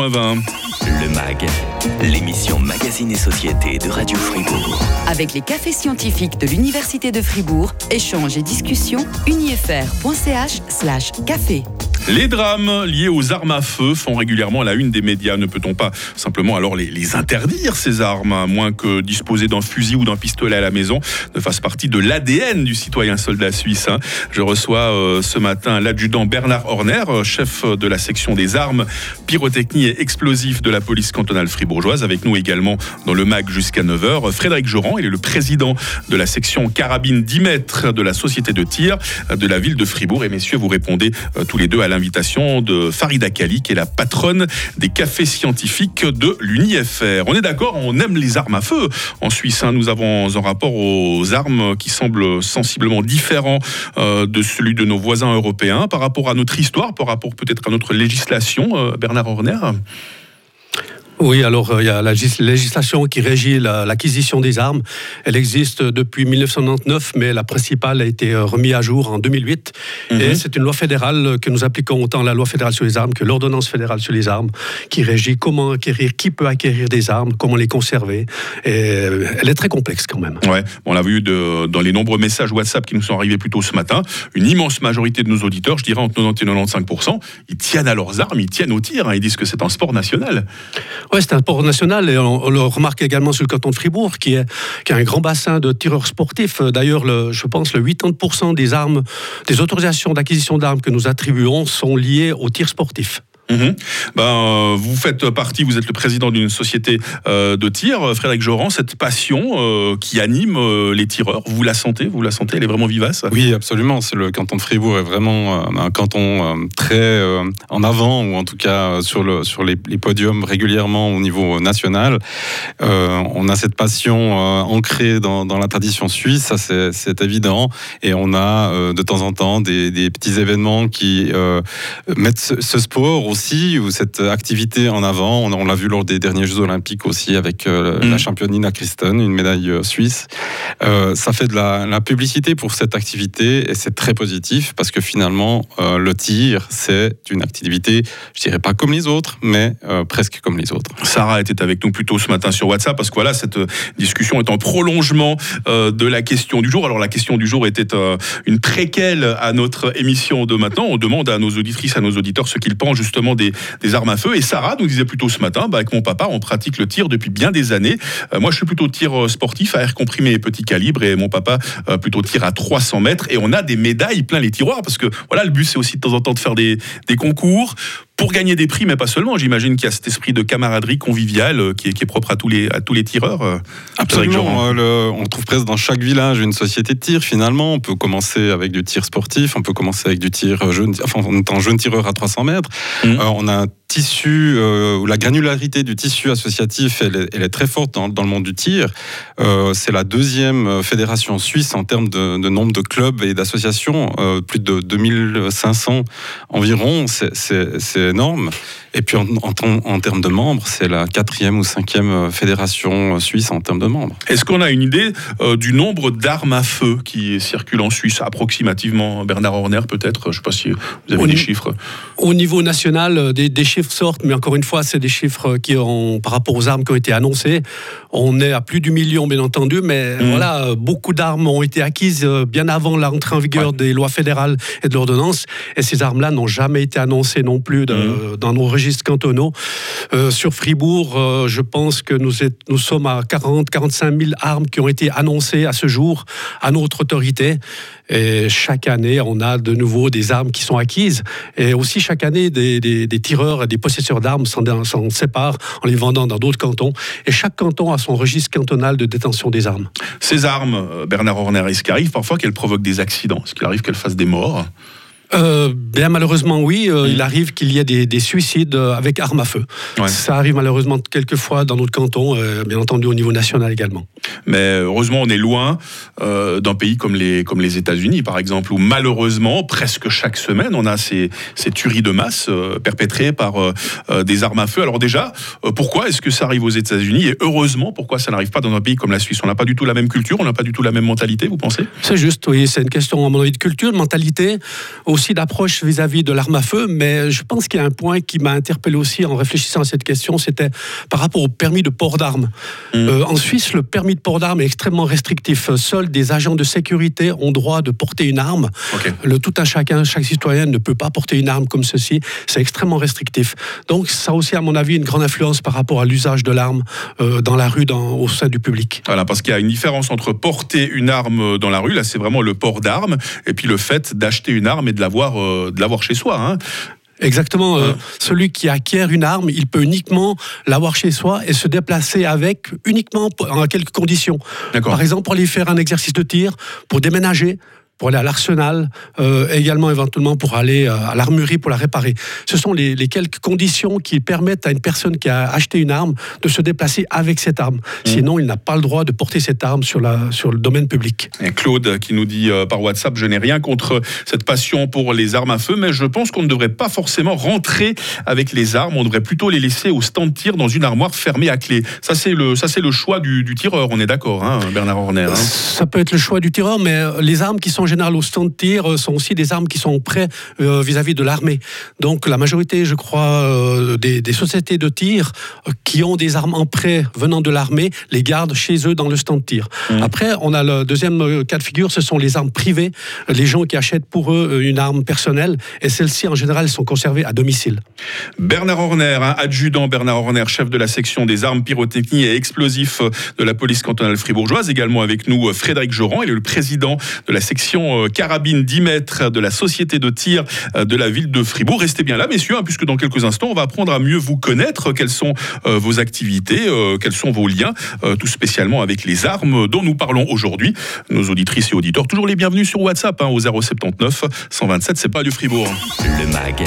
Le MAG, l'émission Magazine et Société de Radio Fribourg. Avec les cafés scientifiques de l'Université de Fribourg, échanges et discussions, unifr.ch slash café. Les drames liés aux armes à feu font régulièrement la une des médias. Ne peut-on pas simplement alors les, interdire, ces armes, à moins que disposer d'un fusil ou d'un pistolet à la maison ne fasse partie de l'ADN du citoyen soldat suisse hein. Je reçois euh, ce matin l'adjudant Bernard Horner, euh, chef de la section des armes, pyrotechnie et explosifs de la police cantonale fribourgeoise. Avec nous également dans le MAC jusqu'à 9h, Frédéric Joran, il est le président de la section carabine 10 mètres de la société de tir de la ville de Fribourg. Et messieurs, vous répondez euh, tous les deux à l'invitation de Farida Kali, qui est la patronne des cafés scientifiques de l'UNIFR. On est d'accord, on aime les armes à feu. En Suisse, hein, nous avons un rapport aux armes qui semble sensiblement différent euh, de celui de nos voisins européens par rapport à notre histoire, par rapport peut-être à notre législation. Euh, Bernard Horner? Oui, alors euh, il y a la législation qui régit l'acquisition des armes. Elle existe depuis 1999, mais la principale a été euh, remise à jour en 2008. Et mhm. c'est une loi fédérale que nous appliquons autant la loi fédérale sur les armes que l'ordonnance fédérale sur les armes, qui régit comment acquérir, qui peut acquérir des armes, comment les conserver. Et euh, elle est très complexe quand même. Ouais, on l'a vu de, dans les nombreux messages WhatsApp qui nous sont arrivés plus tôt ce matin. Une immense majorité de nos auditeurs, je dirais entre 90 et 95% ils tiennent à leurs armes, ils tiennent au tir. Hein. ils disent que c'est un sport national. Oui, c'est un sport national et on, le remarque également sur le canton de Fribourg qui, est, qui a un grand bassin de tireurs sportifs. D'ailleurs, je pense le 80% des armes, des autorisations d'acquisition d'armes que nous attribuons sont liées au tir sportif. Mhm. Ben, euh, vous faites partie, vous êtes le président d'une société euh, de tir, euh, Frédéric Joran, cette passion qui anime les tireurs, vous la sentez? Vous la sentez? Elle est vraiment vivace? Oui, absolument. Le canton de Fribourg est vraiment un canton très en avant, ou en tout cas sur, le, sur les, podiums régulièrement au niveau national. on a cette passion ancrée dans, la tradition suisse, ça c'est évident, et on a de temps en temps des, petits événements qui mettent ce, ce sport au ou cette activité en avant. On, l'a vu lors des derniers Jeux Olympiques aussi avec euh, la mm. championne Nina Kristen, une médaille euh, suisse. Euh, ça fait de la, publicité pour cette activité et c'est très positif parce que finalement, le tir, c'est une activité, je dirais pas comme les autres, mais presque comme les autres. Sarah était avec nous plus tôt ce matin sur WhatsApp parce que voilà, cette discussion est en prolongement de la question du jour. Alors la question du jour était une préquelle à notre émission de maintenant. On demande à nos auditrices, à nos auditeurs ce qu'ils pensent justement des, armes à feu. Et Sarah nous disait plutôt ce matin, bah, avec mon papa, on pratique le tir depuis bien des années. Euh, moi, je suis plutôt tir euh, sportif à air comprimé et petit calibre, et mon papa euh, plutôt tir à 300 mètres. Et on a des médailles plein les tiroirs, parce que voilà, le but c'est aussi de temps en temps de faire des, des concours pour gagner des prix, mais pas seulement. J'imagine qu'il y a cet esprit de camaraderie conviviale qui est, propre à tous les, à tous les tireurs. Absolument. on trouve presque dans chaque village une société de tir. Finalement, on peut commencer avec du tir sportif, on peut commencer avec du tir jeune, enfin, en étant jeune tireur à 300 mètres. Mmh. on a euh, la granularité du tissu associatif, elle est, très forte dans, le monde du tir. Euh, c'est la deuxième euh, fédération suisse en termes de, nombre de clubs et d'associations, plus de 2500 environ, c'est énorme. Et puis en, en, termes de membres, c'est la quatrième ou cinquième fédération suisse en termes de membres. Est-ce qu'on a une idée du nombre d'armes à feu qui circulent en Suisse, approximativement Bernard Horner peut-être? Je ne sais pas si vous avez des chiffres. Au niveau national, des, des chiffres sortent, mais encore une fois, c'est des chiffres qui ont, par rapport aux armes qui ont été annoncées, on est à plus du million, bien entendu, mais mmh. voilà, beaucoup d'armes ont été acquises euh, bien avant l'entrée en vigueur des lois fédérales et de l'ordonnance, et ces armes-là n'ont jamais été annoncées non plus mmh. dans nos registres cantonaux. Euh, sur Fribourg, euh, je pense que nous, sommes à 40, 45 000 armes qui ont été annoncées à ce jour à notre autorité. Et chaque année, on a de nouveau des armes qui sont acquises. Et aussi, chaque année, des, des, des tireurs et des possesseurs d'armes s'en séparent en les vendant dans d'autres cantons. Et chaque canton a son registre cantonal de détention des armes. Ces armes, euh, Bernard Horner, est-ce qu'il arrive parfois qu'elles provoquent des accidents? Est-ce qu'il arrive qu'elles fassent des morts? Euh, bien malheureusement oui, euh, il arrive qu'il y ait des, suicides euh, avec armes à feu. Ça arrive malheureusement quelquefois dans notre canton, bien entendu au niveau national également. Mais heureusement on est loin d'un pays comme les, comme les États-Unis par exemple, où malheureusement presque chaque semaine on a ces, ces tueries de masse perpétrées par des armes à feu. Alors déjà, pourquoi est-ce que ça arrive aux États-Unis et heureusement pourquoi ça n'arrive pas dans un pays comme la Suisse? On n'a pas du tout la même culture, on n'a pas du tout la même mentalité, vous pensez? C'est juste, oui, c'est une question à mon avis de culture, de mentalité. Aussi d'approche vis-à-vis de l'arme à feu, mais je pense qu'il y a un point qui m'a interpellé aussi en réfléchissant à cette question, c'était par rapport au permis de port d'armes. Mm. Euh, en Suisse, le permis de port d'armes est extrêmement restrictif. Seuls des agents de sécurité ont droit de porter une arme. Le tout un chacun, chaque citoyen ne peut pas porter une arme comme ceci. C'est extrêmement restrictif. Donc ça a aussi, à mon avis, une grande influence par rapport à l'usage de l'arme euh, dans la rue, dans, au sein du public. Voilà, parce qu'il y a une différence entre porter une arme dans la rue, là c'est vraiment le port d'armes, et puis le fait d'acheter une arme et de l'avoir euh, de l'avoir chez soi. hein. Exactement. euh, Ouais. celui qui acquiert une arme, il peut uniquement l'avoir chez soi et se déplacer avec uniquement en quelques conditions. Par exemple, pour aller faire un exercice de tir, pour déménager, pour aller à l'arsenal, euh, également éventuellement pour aller euh, à l'armurerie pour la réparer. Ce sont les, les quelques conditions qui permettent à une personne qui a acheté une arme de se déplacer avec cette arme. Sinon, il n'a pas le droit de porter cette arme sur, la, sur le domaine public. Et Claude qui nous dit euh, par WhatsApp, je n'ai rien contre cette passion pour les armes à feu, mais je pense qu'on ne devrait pas forcément rentrer avec les armes, on devrait plutôt les laisser au stand tir dans une armoire fermée à clé. Ça c'est le, ça c'est le choix du, du tireur, on est d'accord, hein, Bernard Horner. hein. Ça peut être le choix du tireur, mais euh, les armes qui sont général au stand de tir euh, sont aussi des armes qui sont prêtes euh, vis-à-vis de l'armée. Donc la majorité, je crois, euh, des, des sociétés de tir qui ont des armes en prêt venant de l'armée les gardent chez eux dans le stand de tir. Mhm. Après, on a le deuxième cas de figure, ce sont les armes privées, les gens qui achètent pour eux une arme personnelle, et celles-ci en général sont conservées à domicile. Bernard Horner, hein, adjudant Bernard Horner, chef de la section des armes pyrotechniques et explosifs de la police cantonale fribourgeoise. Également avec nous Frédéric Joran, il est le président de la section euh, carabine 10 mètres de la société de tir euh, de la ville de Fribourg. Restez bien là, messieurs, hein, puisque dans quelques instants, on va apprendre à mieux vous connaître. Quelles sont euh, vos activités, quels sont vos liens, tout spécialement avec les armes dont nous parlons aujourd'hui. Nos auditrices et auditeurs, toujours les bienvenus sur WhatsApp hein, au 079 127, c'est pas du Fribourg. Le MAG,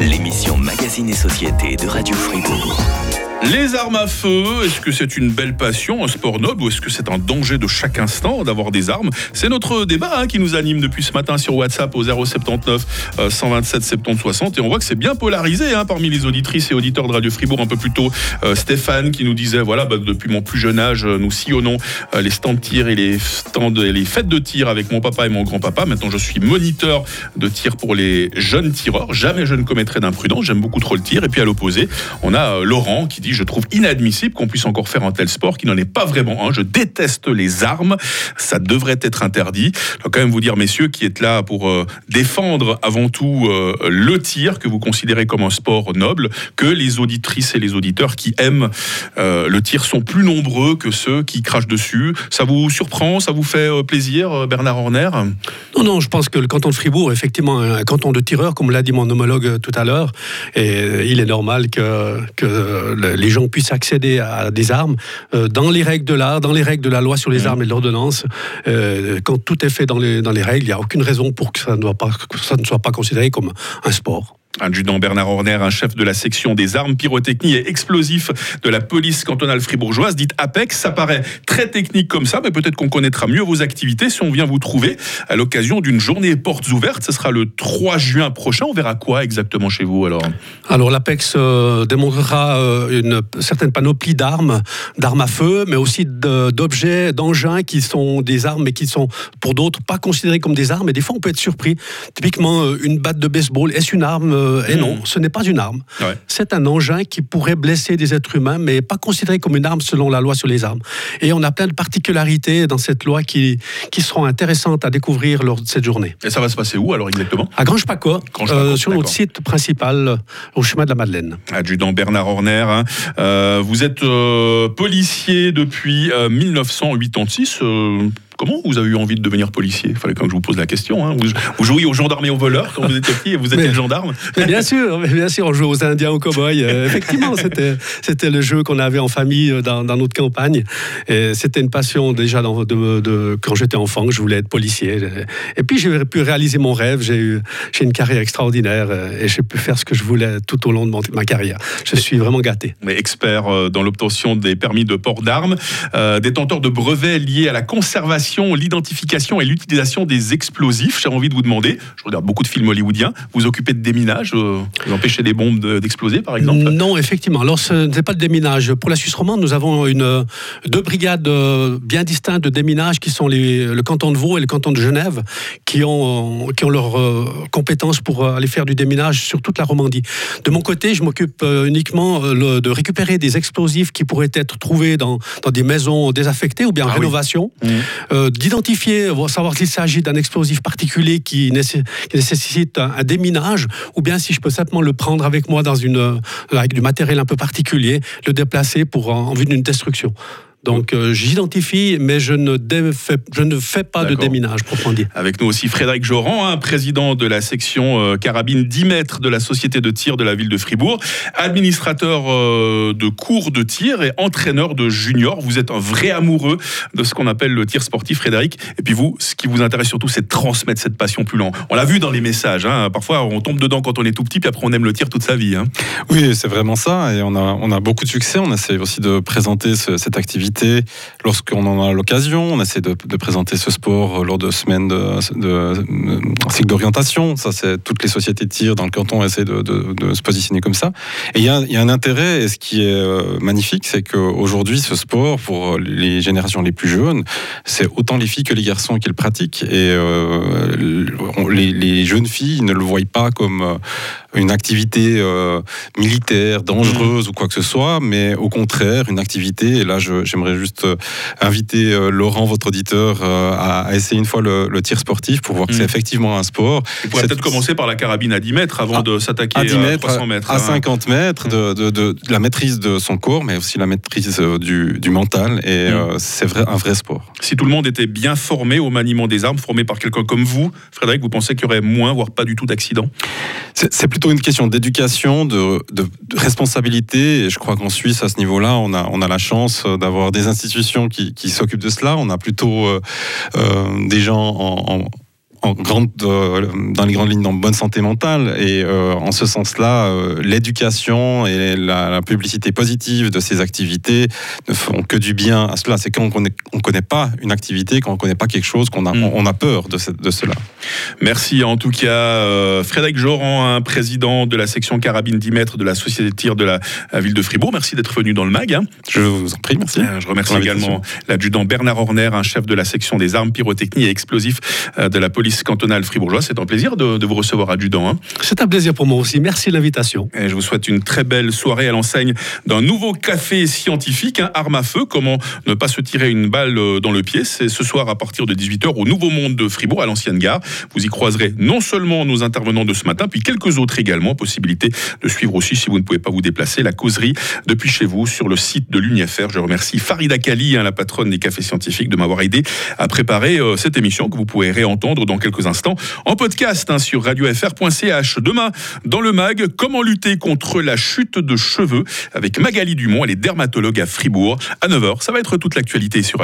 l'émission Magazine et Société de Radio Fribourg. Les armes à feu, est-ce que c'est une belle passion, un sport noble, ou est-ce que c'est un danger de chaque instant d'avoir des armes? C'est notre débat hein, qui nous anime depuis ce matin sur WhatsApp au 079 euh, 127 70 60 et on voit que c'est bien polarisé hein, parmi les auditrices et auditeurs de Radio Fribourg. Un peu plus tôt, euh, Stéphane qui nous disait voilà, bah, depuis mon plus jeune âge, nous sillonnons euh, les stands de tir et les stands les fêtes de tir avec mon papa et mon grand-papa. Maintenant, je suis moniteur de tir pour les jeunes tireurs. Jamais je ne commettrai d'imprudence. J'aime beaucoup trop le tir. Et puis à l'opposé, on a euh, Laurent qui dit je trouve inadmissible qu'on puisse encore faire un tel sport qui n'en est pas vraiment un. Je déteste les armes. Ça devrait être interdit. Je dois quand même vous dire, messieurs, qui êtes là pour euh, défendre avant tout euh, le tir que vous considérez comme un sport noble, que les auditrices et les auditeurs qui aiment euh, le tir sont plus nombreux que ceux qui crachent dessus. Ça vous surprend? Ça vous fait plaisir, Bernard Horner? Non, non, je pense que le canton de Fribourg est effectivement un canton de tireurs, comme l'a dit mon homologue tout à l'heure. Et il est normal que, que les gens puissent accéder à des armes euh, dans les règles de l'art, dans les règles de la loi sur les armes et de l'ordonnance. Euh, Quand tout est fait dans les, dans les règles, il n'y a aucune raison pour que ça, ne doit pas, que ça ne soit pas considéré comme un sport. Adjudant Bernard Horner, un chef de la section des armes pyrotechniques et explosifs de la police cantonale fribourgeoise, dite APEX. Ça paraît très technique comme ça, mais peut-être qu'on connaîtra mieux vos activités si on vient vous trouver à l'occasion d'une journée portes ouvertes. Ce sera le 3 juin prochain. On verra quoi exactement chez vous alors? Alors l'APEX euh, démontrera euh, une certaine panoplie d'armes, d'armes à feu, mais aussi d'objets, d'engins qui sont des armes, mais qui sont pour d'autres pas considérés comme des armes. Et des fois, on peut être surpris. Typiquement, euh, une batte de baseball, est-ce une arme Euh, Et non, ce n'est pas une arme. Ouais. C'est un engin qui pourrait blesser des êtres humains, mais pas considéré comme une arme selon la loi sur les armes. Et on a plein de particularités dans cette loi qui, qui seront intéressantes à découvrir lors de cette journée. Et ça va se passer où alors exactement? À Grange-Paco, euh, sur notre site principal, au chemin de la Madeleine. Adjudant Bernard Horner, hein. Euh, vous êtes policier depuis euh, 1986. Comment vous avez eu envie de devenir policier? Fallait quand même que je vous pose la question. hein. Vous, vous jouiez aux gendarmes et aux voleurs quand vous étiez petit et vous étiez Mais- le gendarme Mais bien sûr, mais bien sûr, on jouait aux Indiens, aux cow-boys. Euh, effectivement, c'était c'était le jeu qu'on avait en famille euh, dans, dans notre campagne. C'était une passion déjà dans- de, de- quand j'étais enfant, que je voulais être policier. Et puis j'ai pu réaliser mon rêve. J'ai eu j'ai une carrière extraordinaire euh, et j'ai pu faire ce que je voulais tout au long de mon- ma carrière. Je suis vraiment gâté. mais expert dans l'obtention des permis de port d'armes, euh, détenteur de brevets liés à la conservation l'interdiction, l'identification et l'utilisation des explosifs. J'ai envie de vous demander, je regarde beaucoup de films hollywoodiens, vous occupez de déminage, euh, vous empêchez des bombes de- d'exploser par exemple? Non, effectivement. Alors, ce n'est pas le déminage. Pour la Suisse romande, nous avons une, deux brigades euh, bien distinctes de déminage qui sont les, le canton de Vaud et le canton de Genève, qui ont, qui ont leurs euh, compétences pour euh, aller faire du déminage sur toute la Romandie. De mon côté, je m'occupe euh, uniquement euh, le- de récupérer des explosifs qui pourraient être trouvés dans, dans des maisons désaffectées ou bien en Ah oui. rénovation, euh, d'identifier, voir- savoir s'il s'agit d'un explosif particulier qui, nécess- qui nécessite un, déminage, ou bien si je peux simplement le prendre avec moi dans une, euh, avec du matériel un peu particulier, le déplacer pour en vue d'une destruction. Donc euh, j'identifie, mais je ne, défais- je ne fais pas de déminage, proprement dit. Avec nous aussi Frédéric Joran, hein, président de la section euh, carabine 10 mètres de la société de tir de la ville de Fribourg, administrateur euh, de cours de tir et entraîneur de juniors. Vous êtes un vrai amoureux de ce qu'on appelle le tir sportif, Frédéric. Et puis vous, ce qui vous intéresse surtout, c'est de transmettre cette passion plus lent. On l'a vu dans les messages. hein. Parfois, on tombe dedans quand on est tout petit, puis après, on aime le tir toute sa vie. hein. Oui, c'est vraiment ça. Et on a, on a beaucoup de succès. On essaie aussi de présenter ce- cette activité lorsqu'on en a l'occasion. On essaie de, de présenter ce sport lors de semaines de, de, de cycle d'orientation. Ça, c'est toutes les sociétés de tir dans le canton essaient de, se positionner comme ça. Et il y a, il y a un intérêt. Et ce qui est euh, magnifique, c'est qu'aujourd'hui, ce sport, pour les générations les plus jeunes, c'est autant les filles que les garçons qui le pratiquent. Et euh, les, les jeunes filles ne le voient pas comme euh, une activité euh, militaire, dangereuse ou quoi que ce soit, mais au contraire, une activité, et là je- j'aimerais juste euh, inviter euh, Laurent, votre auditeur, euh, à, à essayer une fois le, le tir sportif pour voir que c'est effectivement un sport. Il pourrait peut-être commencer par la carabine à 10 mètres avant À- de s'attaquer À 10 mètres, 300 mètres. à hein. 50 mètres, de, de- de- de la maîtrise de son corps, mais aussi la maîtrise du, du mental, et euh, c'est vrai, un vrai sport. Si tout le monde était bien formé au maniement des armes, formé par quelqu'un comme vous, Frédéric, vous pensez qu'il y aurait moins, voire pas du tout d'accidents? C'est c'est plutôt une question d'éducation, de, de- de responsabilité. Et je crois qu'en Suisse, à ce niveau-là, on a, on a la chance d'avoir des institutions qui, s'occupent de cela. On a plutôt euh, euh, des gens en, en- en grande, euh, dans les grandes lignes en bonne santé mentale. Et euh, en ce sens-là, euh, l'éducation et la, la publicité positive de ces activités ne font que du bien à cela. C'est quand on ne connaît, on connaît pas une activité, quand on ne connaît pas quelque chose, qu'on a, Mm. on a peur de, ce- de cela. Merci en tout cas Frédéric Joran, hein, président de la section carabine 10 mètres de la société de tir de la, ville de Fribourg. Merci d'être venu dans le MAG. hein. Je vous en prie, merci. Je remercie également l'adjudant Bernard Horner, un chef de la section des armes pyrotechniques et explosifs de la police cantonale fribourgeoise. C'est un plaisir de, de vous recevoir, adjudant. hein. C'est un plaisir pour moi aussi. Merci de l'invitation. Et je vous souhaite une très belle soirée à l'enseigne d'un nouveau café scientifique, hein, arme à feu. Comment ne pas se tirer une balle euh, dans le pied C'est ce soir à partir de 18h au Nouveau Monde de Fribourg, à l'ancienne gare. Vous y croiserez non seulement nos intervenants de ce matin, puis quelques autres également. Possibilité de suivre aussi, si vous ne pouvez pas vous déplacer, la causerie depuis chez vous sur le site de l'UNIFR. Je remercie Farida Kali, hein, la patronne des cafés scientifiques, de m'avoir aidé à préparer euh, cette émission que vous pourrez réentendre dans quelques instants en podcast hein, sur radiofr.ch. Demain, dans le MAG, comment lutter contre la chute de cheveux? Avec Magali Dumont, elle est dermatologue à Fribourg. À 9h, ça va être toute l'actualité sur